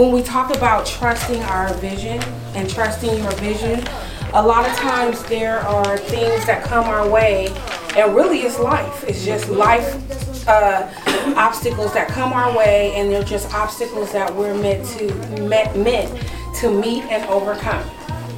when we talk about trusting our vision and trusting your vision, a lot of times there are things that come our way, and really it's life. It's just life uh, obstacles that come our way, and they're just obstacles that we're meant to meant to meet and overcome.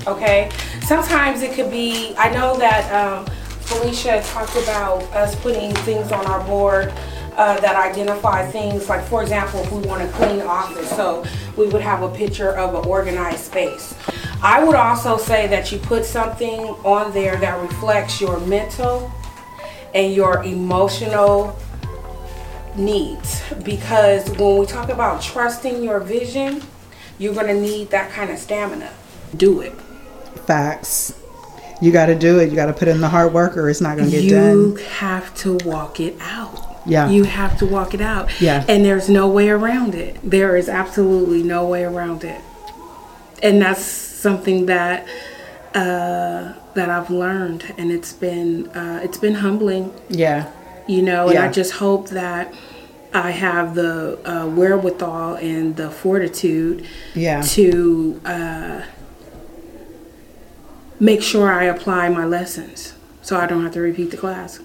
Okay. Sometimes it could be. I know that um, Felicia talked about us putting things on our board. Uh, that identify things like for example if we want to clean office so we would have a picture of an organized space i would also say that you put something on there that reflects your mental and your emotional needs because when we talk about trusting your vision, you're going to need that kind of stamina. Do it. Facts. You got to do it. You got to put in the hard work or it's not going to get you done. You have to walk it out. Yeah. You have to walk it out. Yeah. And there's no way around it. There is absolutely no way around it. And that's something that uh, that I've learned, and it's been uh, it's been humbling. Yeah. You know, and yeah. I just hope that I have the uh, wherewithal and the fortitude yeah. to uh, make sure I apply my lessons so I don't have to repeat the class.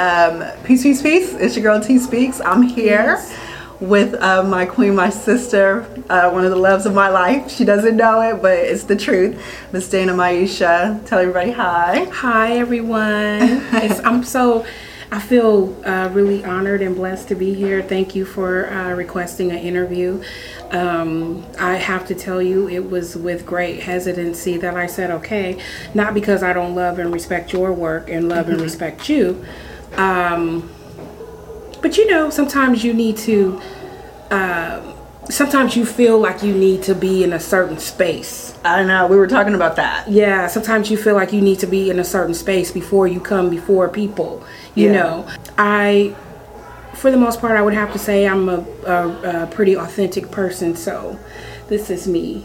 Um, peace, peace, peace. It's your girl T Speaks. I'm here. Yes with uh, my queen, my sister, uh, one of the loves of my life. She doesn't know it, but it's the truth. Miss Dana Maisha, tell everybody hi. Hi, everyone. I'm so. I feel uh, really honored and blessed to be here. Thank you for uh, requesting an interview. Um, I have to tell you, it was with great hesitancy that I said okay, not because I don't love and respect your work and love mm-hmm. and respect you. Um, but you know, sometimes you need to. Uh, sometimes you feel like you need to be in a certain space. I know. We were talking about that. Yeah. Sometimes you feel like you need to be in a certain space before you come before people. You yeah. know, I, for the most part, I would have to say I'm a, a, a pretty authentic person. So, this is me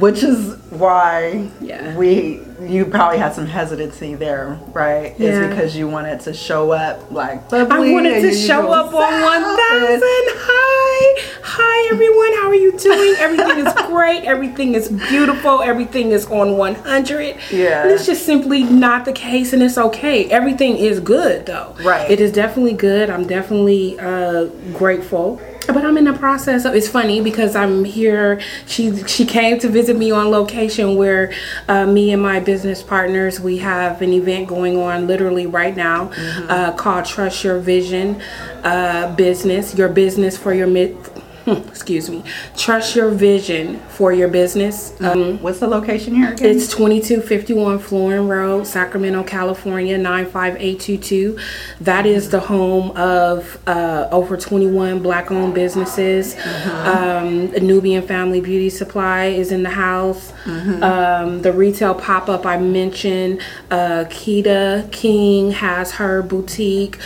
which is why yeah. we you probably had some hesitancy there, right? Yeah. Is because you wanted to show up like I wanted to show up on one thousand. Hi, hi everyone. How are you doing? Everything is great. Everything is beautiful. Everything is on one hundred. Yeah, and it's just simply not the case, and it's okay. Everything is good though. Right. It is definitely good. I'm definitely uh, grateful but I'm in the process of. It's funny because I'm here. She she came to visit me on location where uh, me and my business partners we have an event going on literally right now mm-hmm. uh, called Trust Your Vision uh, Business. Your business for your mid excuse me, trust your vision for your business. Mm-hmm. Um, What's the location here again? It's 2251 Florin Road, Sacramento, California, 95822. That is the home of uh, over 21 black owned businesses. Uh-huh. Um, Nubian Family Beauty Supply is in the house. Mm-hmm. Um, the retail pop up I mentioned, uh, Kita King has her boutique.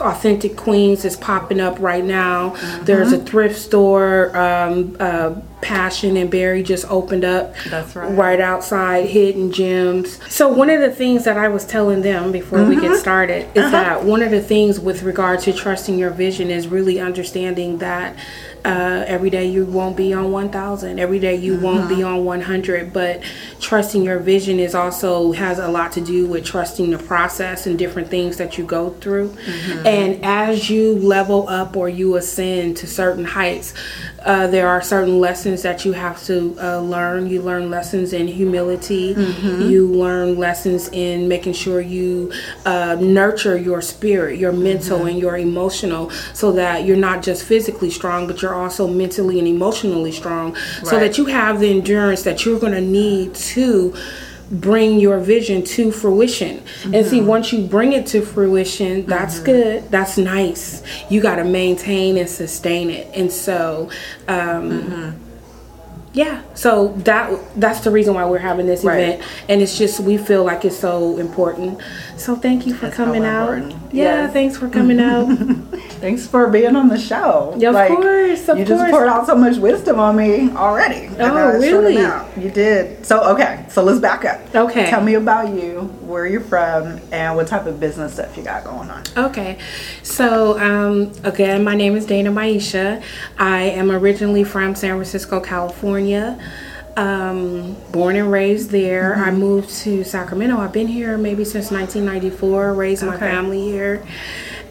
Authentic Queens is popping up right now. Mm-hmm. There's a thrift store. Um, uh, Passion and Barry just opened up. That's right. Right outside Hidden Gems. So one of the things that I was telling them before mm-hmm. we get mm-hmm. started is uh-huh. that one of the things with regard to trusting your vision is really understanding that uh, every day you won't be on 1000 every day you mm-hmm. won't be mm-hmm. on 100 but trusting your vision is also has a lot to do with trusting the process and different things that you go through mm-hmm. and as you level up or you ascend to certain heights uh, there are certain lessons that you have to uh, learn. You learn lessons in humility. Mm-hmm. You learn lessons in making sure you uh, nurture your spirit, your mental, mm-hmm. and your emotional, so that you're not just physically strong, but you're also mentally and emotionally strong, right. so that you have the endurance that you're going to need to bring your vision to fruition. Mm-hmm. And see, mm-hmm. once you bring it to fruition, that's mm-hmm. good. That's nice. You got to maintain and sustain it. And so, um, mm-hmm. yeah. So that that's the reason why we're having this right. event, and it's just we feel like it's so important. So thank you for coming out. Yeah, yes. thanks for coming out. Thanks for being on the show. Yeah, of course, of you just poured out so much wisdom on me already. Oh, really? You did. So okay, so let's back up. Okay. Tell me about you, where you're from, and what type of business stuff you got going on. Okay, so um, again, my name is Dana Maisha. I am originally from San Francisco, California. Um, born and raised there. I moved to Sacramento. I've been here maybe since 1994. Raised my family here.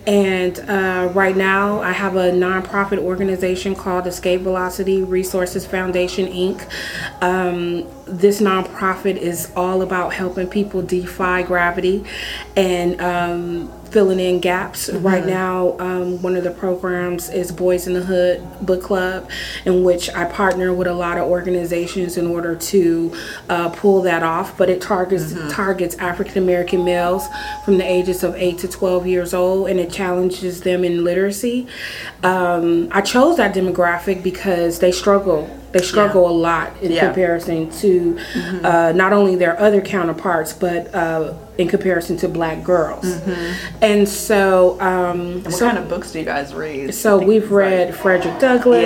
And uh, right now, I have a nonprofit organization called Escape Velocity Resources Foundation, Inc. Um, this nonprofit is all about helping people defy gravity and um, filling in gaps. Right now, um, one of the programs is Boys in the Hood Book Club, in which I partner with a lot of organizations in order to uh, pull that off. But it targets targets African American males from the ages of eight to twelve years old, and it challenges them in literacy. Um, I chose that demographic because they struggle. They struggle a lot in Yeah. comparison to uh, not only their other counterparts, but uh, in comparison to black girls. And so, um, What so kind of books do you guys read? so we've it's like- read Frederick Douglass.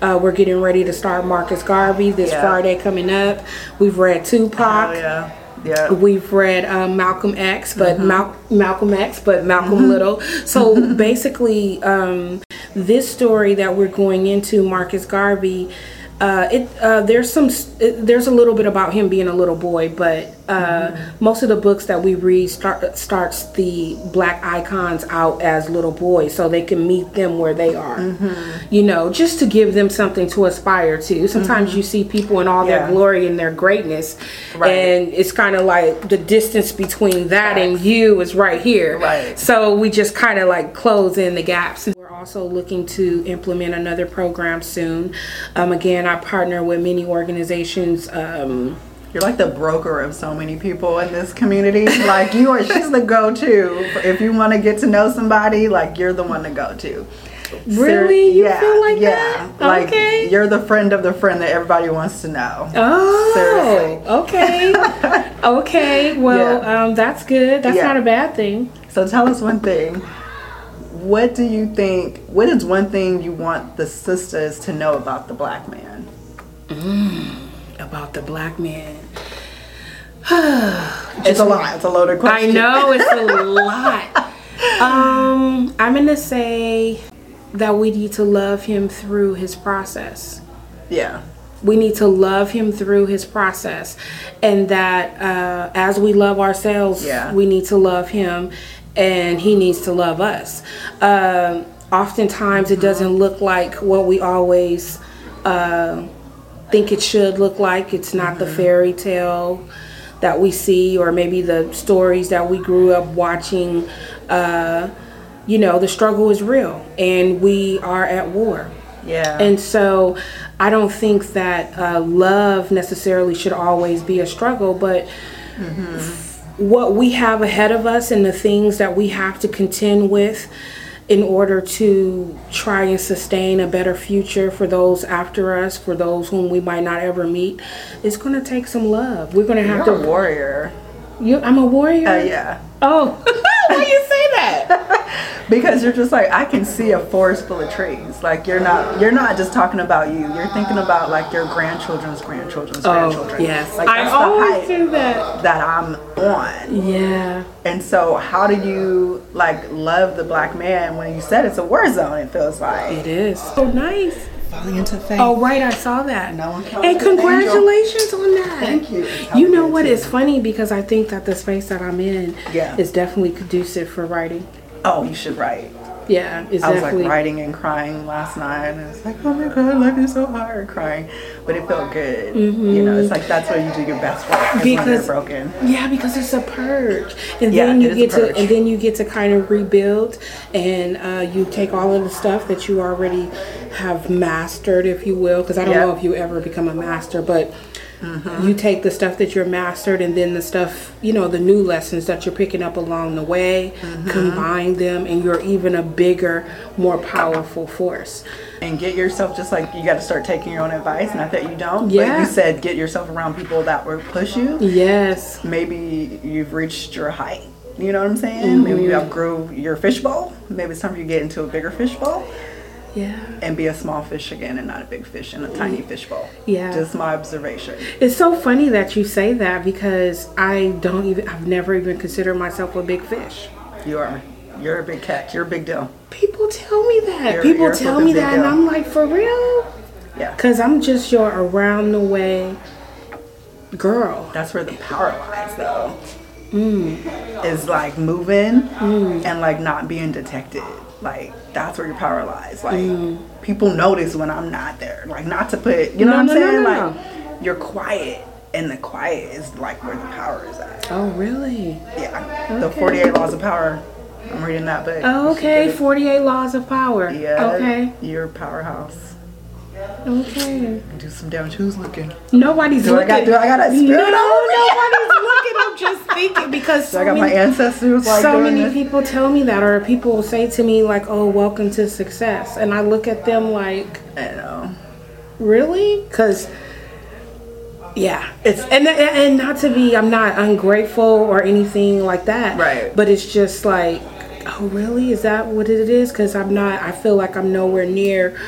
Yeah. Uh, we're getting ready to start Marcus Garvey this Yeah. Friday coming up. We've read Tupac. Oh yeah, yeah. We've read um, Malcolm X, but Mm-hmm. Mal- Malcolm X, but Malcolm Little. So basically, um, this story that we're going into, Marcus Garvey, uh, it uh, there's some it, there's a little bit about him being a little boy, but uh, Mm-hmm. most of the books that we read start starts the black icons out as little boys, so they can meet them where they are. Mm-hmm. You know, just to give them something to aspire to. Sometimes you see people in all Yeah. their glory and their greatness, Right. and it's kind of like the distance between that and you is right here. Right. So we just kind of like close in the gaps. Also looking to implement another program soon. Um, again, I partner with many organizations. Um, You're like the broker of so many people in this community. Like you are, she's the go-to. If you want to get to know somebody, like you're the one to go to. Really? You feel like yeah. that? Like Okay. you're the friend of the friend that everybody wants to know. oh, Seriously. okay. okay. Well, Yeah. um, that's good. That's Yeah. not a bad thing. So tell us one thing. What do you think? What is one thing you want the sisters to know about the black man? About the black man. It's a lot. It's a loaded question. I know it's a lot. Um, I'm gonna say that we need to love him through his process. Yeah. We need to love him through his process, and that uh, as we love ourselves, Yeah. we need to love him, and he needs to love us. Um, oftentimes, it doesn't look like what we always uh, think it should look like. It's not the fairy tale that we see, or maybe the stories that we grew up watching. Uh, you know, the struggle is real, and we are at war. Yeah. And so I don't think that uh, love necessarily should always be a struggle, but what we have ahead of us and the things that we have to contend with in order to try and sustain a better future for those after us, for those whom we might not ever meet, it's going to take some love. We're going to have you're to. warrior. You, I'm a warrior. Uh, yeah. Oh, why you say that? Because you're just like I can see a forest full of trees. Like you're not you're not just talking about you. You're thinking about like your grandchildren's grandchildren's Oh, grandchildren. yes. Like I always do that. that I'm on. Yeah. And so how do you like love the black man when you said it's a war zone, it feels like. It is. So nice. Falling into faith. Oh, right, I saw that. No one comes and with an angel. congratulations on that. Thank you. You know what? It's funny because I think that the space that I'm in Yeah. is definitely conducive for writing. Oh, you should write. Yeah, it's I was like writing and crying last night, and it's like, oh my god, life is so hard, crying, but it felt good. You know, it's like that's where you do your best work is when you're Mm-hmm. Because- broken. Yeah, because it's a purge, and Yeah, then you it is a get to, and then you get to kind of rebuild, and uh, you take all of the stuff that you already have mastered, if you will. Because I don't Yep. know if you ever become a master, but you take the stuff that you're mastered, and then the stuff, you know, the new lessons that you're picking up along the way, mm-hmm. combine them, and you're even a bigger, more powerful force. and get yourself just like you got to start taking your own advice. Not that you don't, but Yeah. you said get yourself around people that will push you. Yes. Maybe you've reached your height. You know what I'm saying? Maybe mm-hmm. you outgrew your fishbowl. Maybe it's time you get into a bigger fishbowl Yeah. and be a small fish again and not a big fish in a tiny fishbowl. Yeah. Just my observation. It's so funny that you say that because I don't even, I've never even considered myself a big fish. You are. You're a big catch. You're a big deal. People tell me that. You're- People you're tell me that, and. I'm like, for real? Yeah. Because I'm just your around the way girl. That's where the power lies, though. Mm. Is like moving and like not being detected. Like that's where your power lies. Like Mm. people notice when I'm not there. Like not to put, you know No, what I'm no, no, saying? no, like you're quiet, and the quiet is like where the power is at. Oh, really? Yeah. The 48 Laws of Power. I'm reading that book. Oh, okay. 48 Laws of Power. Yeah. Okay. You're a powerhouse. Okay. Do some damage. Who's looking? Nobody's Do I looking. got- do I got a no, spirit over me? nobody's looking. Just thinking because So so I got my many, ancestors like so many this. people tell me that, or people say to me like, "Oh, welcome to success," and I look at them like, I know. "Really?" Because yeah, it's and and not to be, I'm not ungrateful or anything like that. Right. But it's just like, oh, really? Is that what it is? Because I'm not. I feel like I'm nowhere near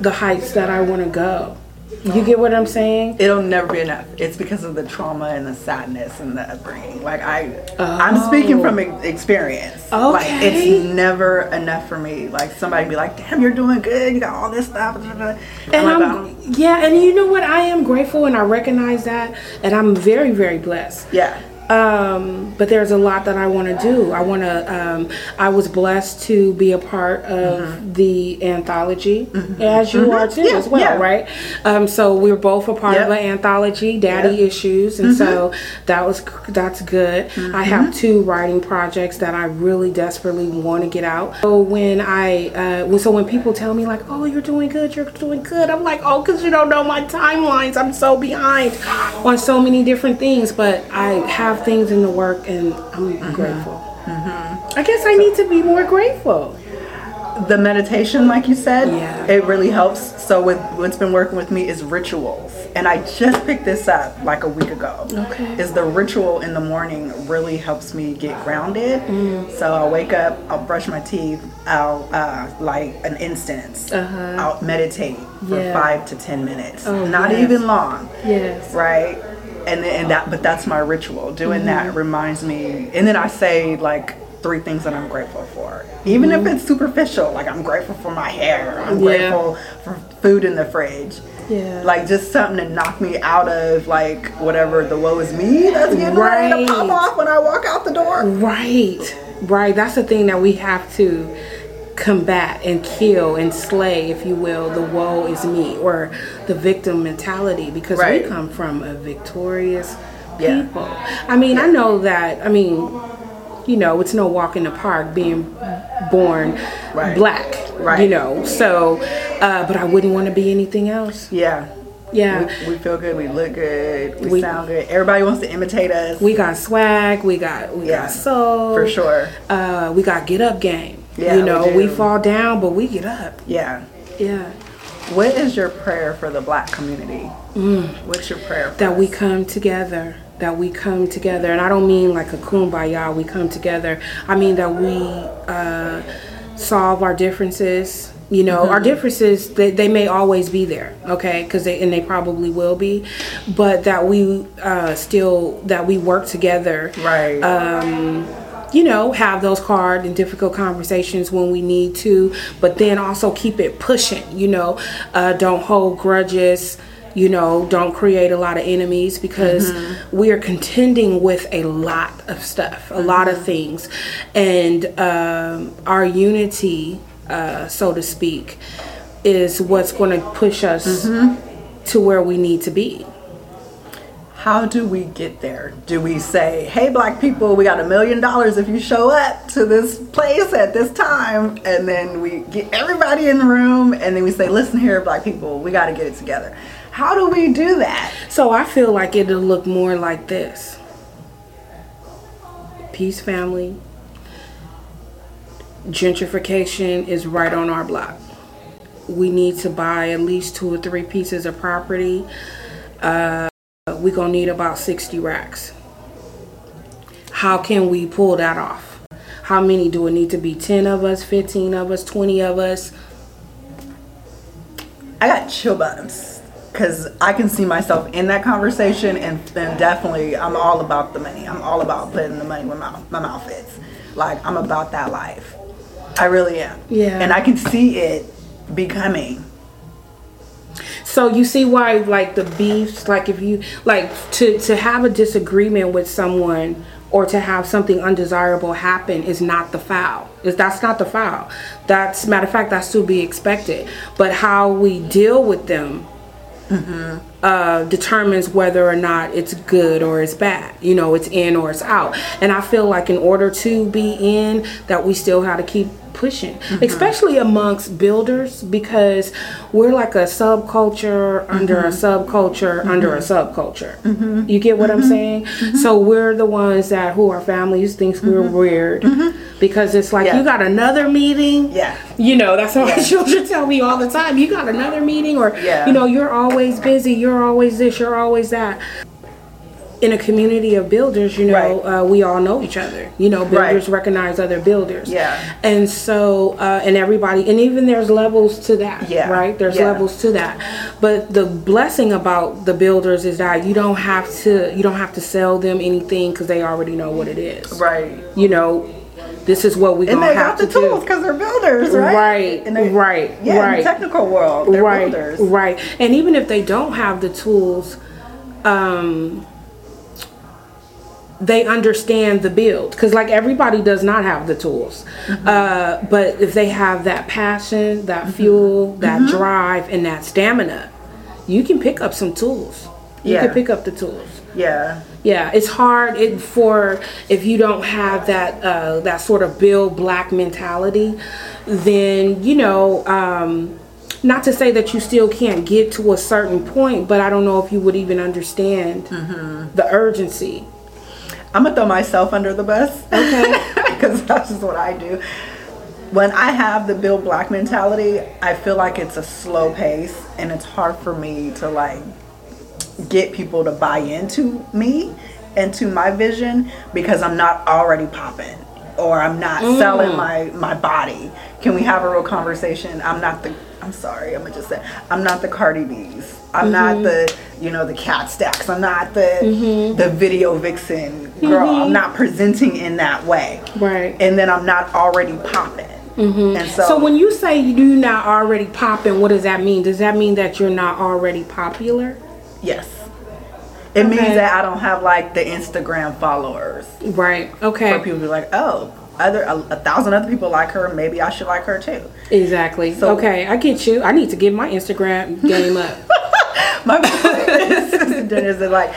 the heights that I want to go. You get what I'm saying? It'll never be enough. It's because of the trauma and the sadness and the upbringing. Like I, I'm speaking from oh. ex- experience. Like Okay. it's never enough for me. Like somebody be like, "Damn, you're doing good. You got all this stuff." I'm And I'm, um, yeah, and you know what? I am grateful and I recognize that, and I'm very, very blessed. yeah, Um, but there's a lot that I want to do. I want to. Um, I was blessed to be a part of the anthology, as you are too, Mm-hmm. Yeah, as well, yeah. right? Um, so we're both a part of Yep. an anthology, Daddy Yep. Issues, and so that was that's good. Mm-hmm. I have two writing projects that I really desperately want to get out. So when I, uh, when- so when people tell me like, "Oh, you're doing good, you're doing good," I'm like, "Oh, because you don't know my timelines. I'm so behind on so many different things, but I have things in the work, and I'm Mm-hmm. grateful. I guess I need to be more grateful. the meditation, like you said, Yeah. it really helps. So with what's been working with me is rituals, and I just picked this up like a week ago. Okay. Is the ritual in the morning really helps me get grounded. Mm. So I'll wake up, I'll brush my teeth, I'll uh, light an incense, Uh-huh. I'll meditate for Yeah. five to ten minutes, Oh, not yes. even long Yes. right and then and that but that's my ritual doing Mm-hmm. that reminds me and then i say like three things that i'm grateful for even if it's superficial like i'm grateful for my hair i'm Mm-hmm. Yeah. grateful for food in the fridge Yeah. like just something to knock me out of like whatever the woe is me that's getting ready to pop off when i walk out the door Right, right. That's the thing that we have to combat and kill and slay, if you will, the woe is me or the victim mentality because Right. we come from a victorious Yeah. people. I mean, I know that, I mean, you know, it's no walk in the park being born Right. black, Right. you know, so, uh, but I wouldn't want to be anything else. yeah Yeah. we, we feel good we look good we, We- sound good everybody wants to imitate us We got swag, we got we Yeah, got soul. for sure Uh, we got get up game. Yeah, you know, we we, fall down, but we get up. yeah Yeah. What is your prayer for the black community? What's your prayer for Mm. That we come together. That we come together. And I don't mean like a kumbaya, we come together. I mean that we uh, solve our differences. You know, Mm-hmm. our differences, they, they may always be there, okay? Because they, and they probably will be. But that we uh, still, that we work together. Right. um, you know, have those hard and difficult conversations when we need to, but then also keep it pushing, you know, uh, don't hold grudges, you know, don't create a lot of enemies because we are contending with a lot of stuff, a lot of things. And um, our unity, uh, so to speak, is what's going to push us to where we need to be. How do we get there? Do we say, hey, black people, we got a million dollars if you show up to this place at this time? And then we get everybody in the room and then we say, listen here, black people, we got to get it together. How do we do that? So I feel like it'll look more like this. Peace family. Gentrification is right on our block. We need to buy at least two or three pieces of property. Uh, we're gonna need about 60 racks. how can we pull that off? How many do it need to be? 10 of us, 15 of us, 20 of us? I got chill bumps because I can see myself in that conversation, and, then definitely I'm all about the money. I'm all about putting the money where my, my mouth is. Like, I'm about that life. I really am. Yeah. And I can see it becoming. So you see why like the beefs, like if you like to to have a disagreement with someone or to have something undesirable happen is not the foul. Is that's not the foul. That's matter of fact that's to be expected. But how we deal with them mm-hmm. Uh, determines whether or not it's good or it's bad. You know, it's in or it's out. And I feel like in order to be in, that we still have to keep pushing, mm-hmm. especially amongst builders, because we're like a subculture under a mm-hmm. subculture mm-hmm. under a subculture. You get what I'm saying? So we're the ones that who our families thinks we're weird because it's like Yeah. you got another meeting. Yeah. You know, that's what my children tell me all the time. You got another meeting, or Yeah. you know, you're always busy. You're always this. You're always that. In a community of builders, you know, Right. uh, we all know each other. You know, builders recognize other builders. Yeah. And so, uh, and everybody, and even there's levels to that. Yeah. Right. There's Yeah. levels to that. But the blessing about the builders is that you don't have to you don't have to sell them anything because they already know what it is. Right. You know, this is what we And gonna have to do. And they have got the tools because they're builders, right? Right, And they- right, Yeah, in the technical world, they're right, builders. right. And even if they don't have the tools, um, they understand the build because, like, everybody does not have the tools. Mm-hmm. Uh, but if they have that passion, that fuel, that Mm-hmm. drive, and that stamina, you can pick up some tools. You Yeah. can pick up the tools. Yeah. Yeah, it's hard it, for if you don't have that uh, that sort of Bill Black mentality, then you know. Um, not to say that you still can't get to a certain point, but I don't know if you would even understand the urgency. I'm gonna throw myself under the bus. Okay. Because that's just what I do. When I have the Bill Black mentality, I feel like it's a slow pace and it's hard for me to like get people to buy into me and to my vision because I'm not already popping or I'm not mm. selling my my body. Can we have a real conversation? I'm not the I'm sorry, I'm gonna just say I'm not the Cardi B's. I'm not mm-hmm. the you know the Kat Stacks. I'm not the mm-hmm. the video vixen girl. I'm mm-hmm. not presenting in that way. Right. And then I'm not already popping. And so, So when you say you're not already popping, what does that mean? Does that mean that you're not already popular? Yes. It means that I don't have like the Instagram followers. Right. Okay. For people to be like, oh, other a, a thousand other people like her, maybe I should like her too. Exactly. So- okay, I get you. I need to get my Instagram game up. My point is, is that like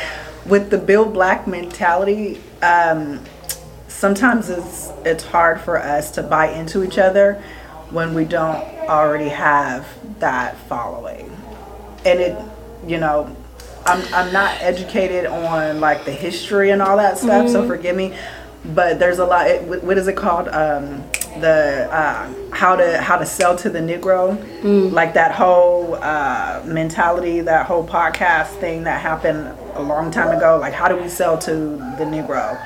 with the Bill Black mentality, um, sometimes it's it's hard for us to buy into each other when we don't already have that following, and it, you know. I'm, I'm not educated on like the history and all that stuff, so forgive me. But there's a lot. It, what what is it called? Um, the uh, how to how to sell to the Negro, like that whole uh, mentality, that whole podcast thing that happened a long time ago. Like how do we sell to the Negro?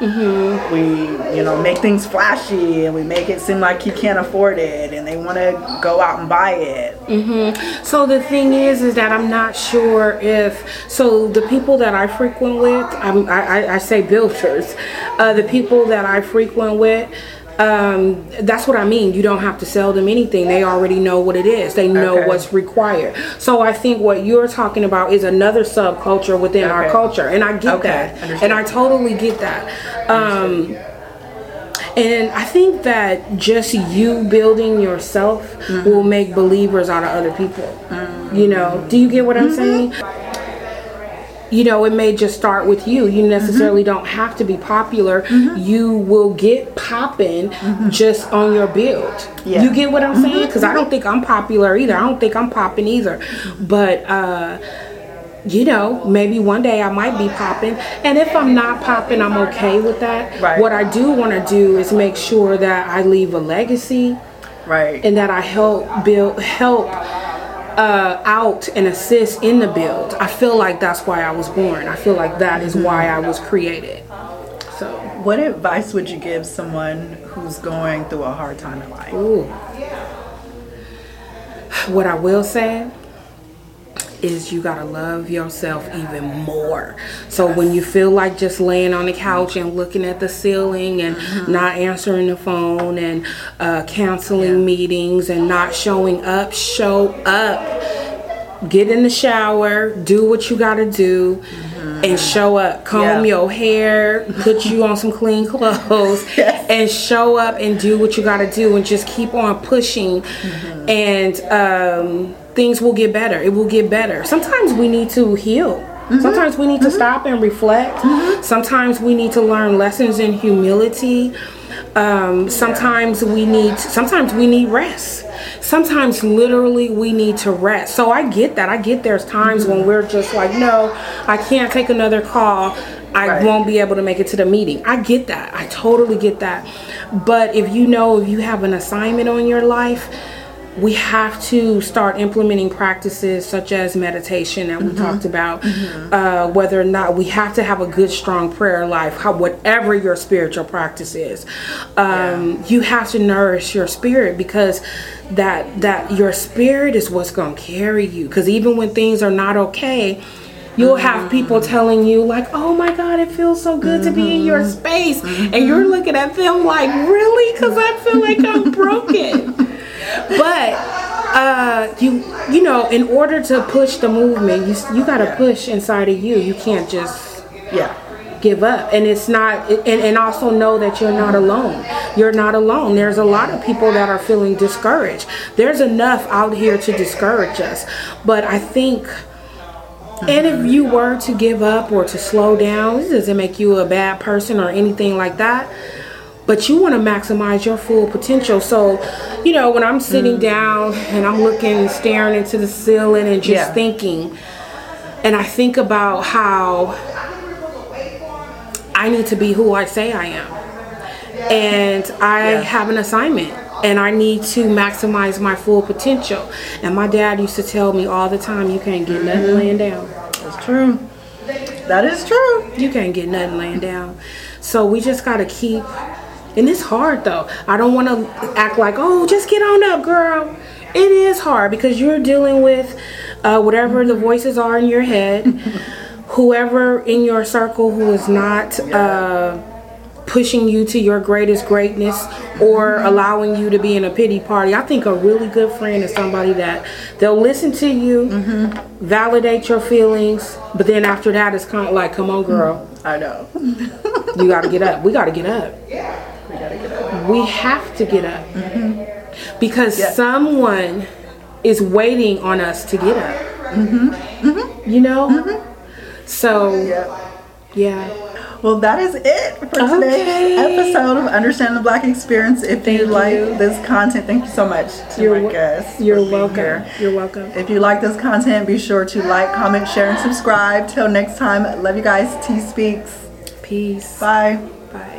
We you know make things flashy and we make it seem like you can't afford it, and they want to go out and buy it. So the thing is, is that I'm not sure if so the people that I frequent with, I'm, I, I, I say builders, uh, the people that I frequent with. Um, that's what I mean. You don't have to sell them anything. They already know what it is. They know Okay. what's required. So I think what you're talking about is another subculture within our culture, and I get Okay, that, understood. and I totally get that. Um, and I think that just you building yourself Mm-hmm. will make believers out of other people. You know, do you get what I'm saying? You know, it may just start with you. You necessarily don't have to be popular. Mm-hmm. You will get popping mm-hmm. just on your build. Yeah. You get what I'm saying? Mm-hmm. Because I don't think I'm popular either. I don't think I'm popping either. But, uh, you know, maybe one day I might be popping. And if I'm not popping, I'm okay with that. Right. What I do want to do is make sure that I leave a legacy Right. and that I help build, help uh, out and assist in the build. I feel like that's why I was born. I feel like that is why I was created. So, What advice would you give someone who's going through a hard time in life? Ooh. What I will say is you gotta love yourself even more. So when you feel like just laying on the couch and looking at the ceiling and not answering the phone and uh, canceling meetings and not showing up, show up. Get in the shower, do what you gotta do, and show up. Comb Yeah. your hair, put you on some clean clothes, Yes. and show up and do what you gotta do, and just keep on pushing. And um, things will get better. It will get better. Sometimes we need to heal. Mm-hmm. Sometimes we need to mm-hmm. stop and reflect. Mm-hmm. Sometimes we need to learn lessons in humility. Um, sometimes we need sometimes we need rest. Sometimes literally we need to rest. So I get that. I get there's times when we're just like, no, I can't take another call. I Right. won't be able to make it to the meeting. I get that. I totally get that. But if you know if you have an assignment on your life, we have to start implementing practices such as meditation that we mm-hmm. talked about. Mm-hmm. Uh, whether or not we have to have a good, strong prayer life, how, whatever your spiritual practice is, um, you have to nourish your spirit because that that your spirit is what's going to carry you. Because even when things are not okay. You'll mm-hmm. have people telling you like, "Oh my God, it feels so good to be in your space," and you're looking at them like, "Really?" Because I feel like I'm broken but uh, you you know in order to push the movement you you got to push inside of you. You can't just Yeah. give up. And it's not and, and also know that you're not alone. You're not alone. There's a lot of people that are feeling discouraged. There's enough out here to discourage us. But i think and if you were to give up or to slow down, this doesn't make you a bad person or anything like that. But you want to maximize your full potential. So, you know, when I'm sitting mm. down and I'm looking, staring into the ceiling and just Yeah. thinking, and I think about how I need to be who I say I am. And I Yeah. have an assignment and I need to maximize my full potential. And my dad used to tell me all the time, you can't get nothing mm-hmm. laying down. That's true. That is true. You can't get nothing laying down. So we just gotta keep and it's hard though. I don't wanna act like, oh, just get on up, girl. It is hard because you're dealing with uh, whatever the voices are in your head, whoever in your circle who is not uh, pushing you to your greatest greatness or allowing you to be in a pity party. I think a really good friend is somebody that they'll listen to you, validate your feelings, but then after that, it's kind of like, come on, girl, I know. you got to get up. We got to get up. We gotta get up. We have to get up mm-hmm. because Yeah. someone is waiting on us to get up. Mm-hmm. Mm-hmm. You know? So, Yeah. yeah. Well, that is it for today's Okay. episode of Understand the Black Experience. If you like you. this content, thank you so much to You're, my guests. you're welcome. here. You're welcome. If you like this content, be sure to like, comment, share, and subscribe. Till next time, love you guys. T Speaks. Peace. Bye. Bye.